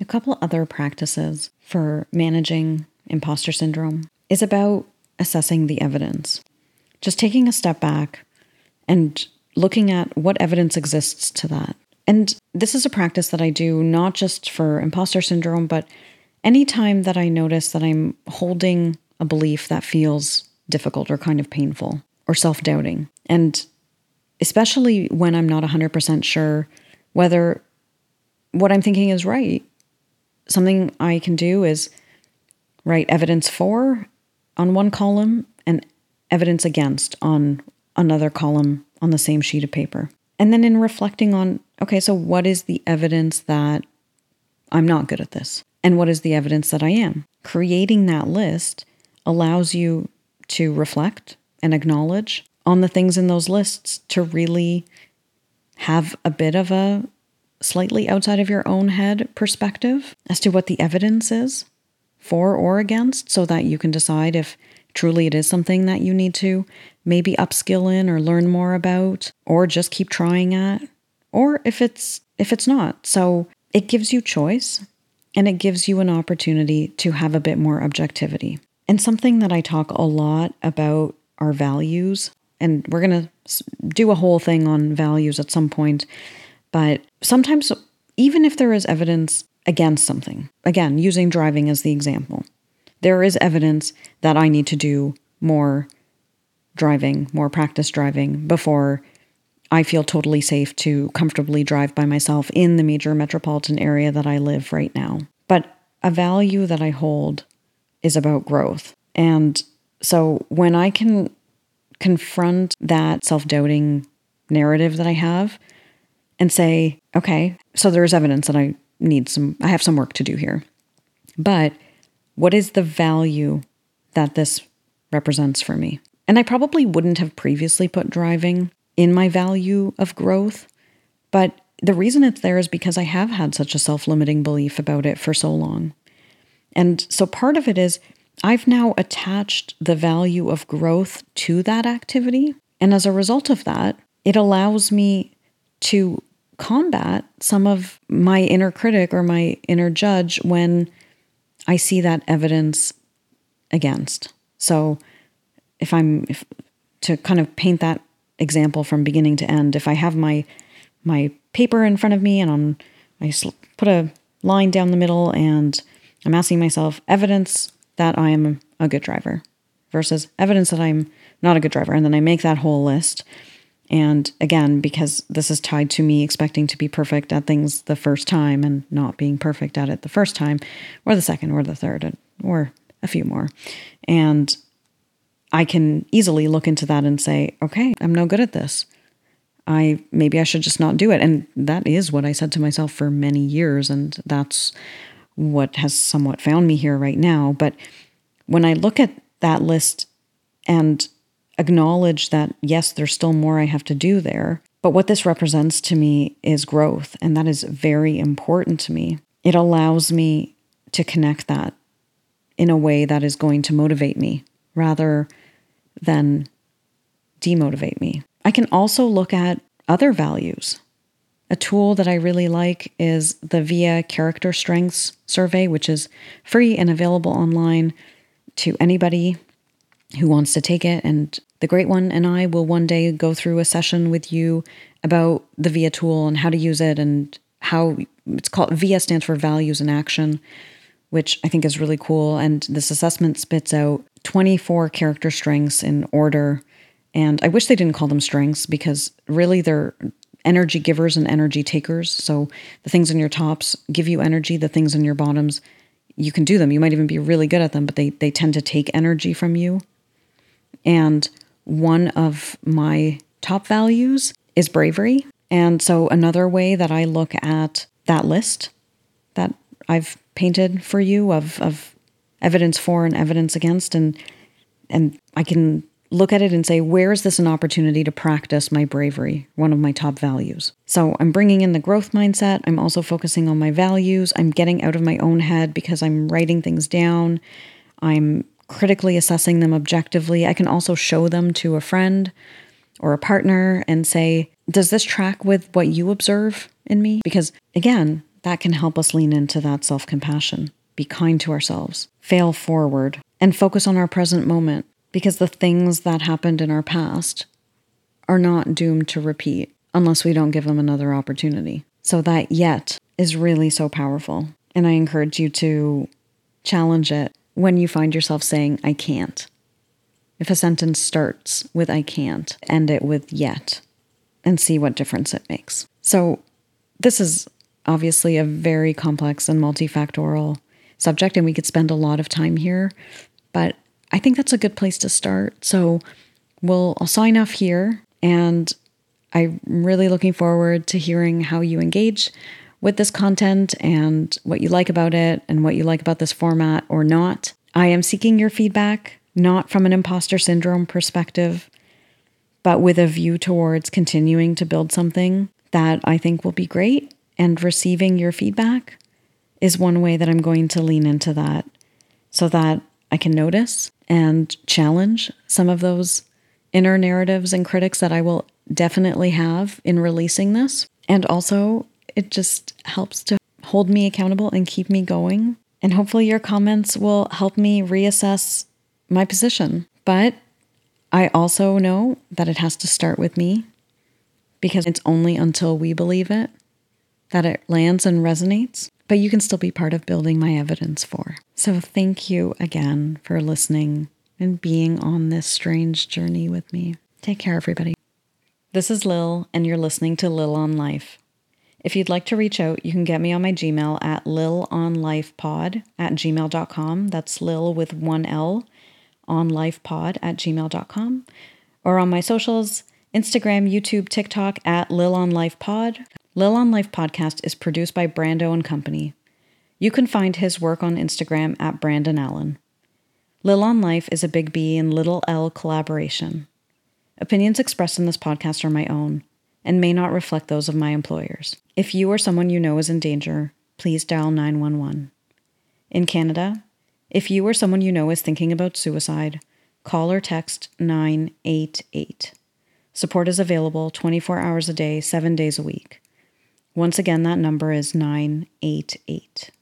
A couple other practices for managing imposter syndrome is about assessing the evidence. Just taking a step back and looking at what evidence exists to that. And this is a practice that I do not just for imposter syndrome, but anytime that I notice that I'm holding a belief that feels difficult or kind of painful or self doubting. And especially when I'm not 100% sure whether what I'm thinking is right, something I can do is write evidence for on one column and evidence against on another column on the same sheet of paper. And then in reflecting on, okay, so what is the evidence that I'm not good at this? And what is the evidence that I am? Creating that list allows you to reflect and acknowledge on the things in those lists to really have a bit of a slightly outside of your own head perspective as to what the evidence is for or against so that you can decide if truly it is something that you need to maybe upskill in or learn more about or just keep trying at or if it's if it's not. So it gives you choice and it gives you an opportunity to have a bit more objectivity. And something that I talk a lot about are values and we're going to do a whole thing on values at some point, but sometimes even if there is evidence against something, again, using driving as the example, there is evidence that I need to do more driving, more practice driving before I feel totally safe to comfortably drive by myself in the major metropolitan area that I live right now. But a value that I hold is about growth. And so when I can confront that self doubting narrative that I have and say, okay, so there is evidence that I need some, I have some work to do here. But what is the value that this represents for me? And I probably wouldn't have previously put driving in my value of growth, but the reason it's there is because I have had such a self limiting belief about it for so long. And so part of it is I've now attached the value of growth to that activity. And as a result of that, it allows me to combat some of my inner critic or my inner judge when I see that evidence against. So if I'm if, to kind of paint that example from beginning to end, if I have my my paper in front of me and on I put a line down the middle and I'm asking myself evidence that I am a good driver versus evidence that I'm not a good driver and then I make that whole list and again, because this is tied to me expecting to be perfect at things the first time and not being perfect at it the first time, or the second, or the third, or a few more. And I can easily look into that and say, okay, I'm no good at this. I maybe I should just not do it. And that is what I said to myself for many years. And that's what has somewhat found me here right now. But when I look at that list and acknowledge that, yes, there's still more I have to do there. But what this represents to me is growth, and that is very important to me. It allows me to connect that in a way that is going to motivate me rather than demotivate me. I can also look at other values. A tool that I really like is the VIA Character Strengths Survey, which is free and available online to anybody who wants to take it. And the Great One and I will one day go through a session with you about the VIA tool and how to use it and how it's called VIA stands for Values in Action, which I think is really cool. And this assessment spits out 24 character strengths in order. And I wish they didn't call them strengths because really they're energy givers and energy takers. So the things in your tops give you energy, the things in your bottoms, you can do them. You might even be really good at them, but they, they tend to take energy from you. And one of my top values is bravery. And so, another way that I look at that list that I've painted for you of, of evidence for and evidence against, and and I can look at it and say, where is this an opportunity to practice my bravery? One of my top values. So I'm bringing in the growth mindset. I'm also focusing on my values. I'm getting out of my own head because I'm writing things down. I'm critically assessing them objectively. I can also show them to a friend or a partner and say, Does this track with what you observe in me? Because again, that can help us lean into that self compassion, be kind to ourselves, fail forward, and focus on our present moment because the things that happened in our past are not doomed to repeat unless we don't give them another opportunity. So that yet is really so powerful. And I encourage you to challenge it when you find yourself saying, I can't. If a sentence starts with I can't, end it with yet and see what difference it makes. So, this is obviously a very complex and multifactorial subject, and we could spend a lot of time here, but I think that's a good place to start. So, we'll I'll sign off here, and I'm really looking forward to hearing how you engage with this content and what you like about it and what you like about this format or not. I am seeking your feedback, not from an imposter syndrome perspective, but with a view towards continuing to build something that I think will be great. And receiving your feedback is one way that I'm going to lean into that so that I can notice and challenge some of those inner narratives and critics that I will definitely have in releasing this. And also, it just helps to hold me accountable and keep me going. And hopefully, your comments will help me reassess my position. But I also know that it has to start with me because it's only until we believe it that it lands and resonates. But you can still be part of building my evidence for. So, thank you again for listening and being on this strange journey with me. Take care, everybody. This is Lil, and you're listening to Lil on Life. If you'd like to reach out, you can get me on my Gmail at lilonlifepod at gmail.com. That's Lil with one L, onlifepod at gmail.com. Or on my socials, Instagram, YouTube, TikTok at Lil on Life Pod. Lil on Life podcast is produced by Brando and Company. You can find his work on Instagram at Brandon Allen. Lil on Life is a Big B and Little L collaboration. Opinions expressed in this podcast are my own and may not reflect those of my employers. If you or someone you know is in danger, please dial 911. In Canada, if you or someone you know is thinking about suicide, call or text 988. Support is available 24 hours a day, 7 days a week. Once again, that number is 988.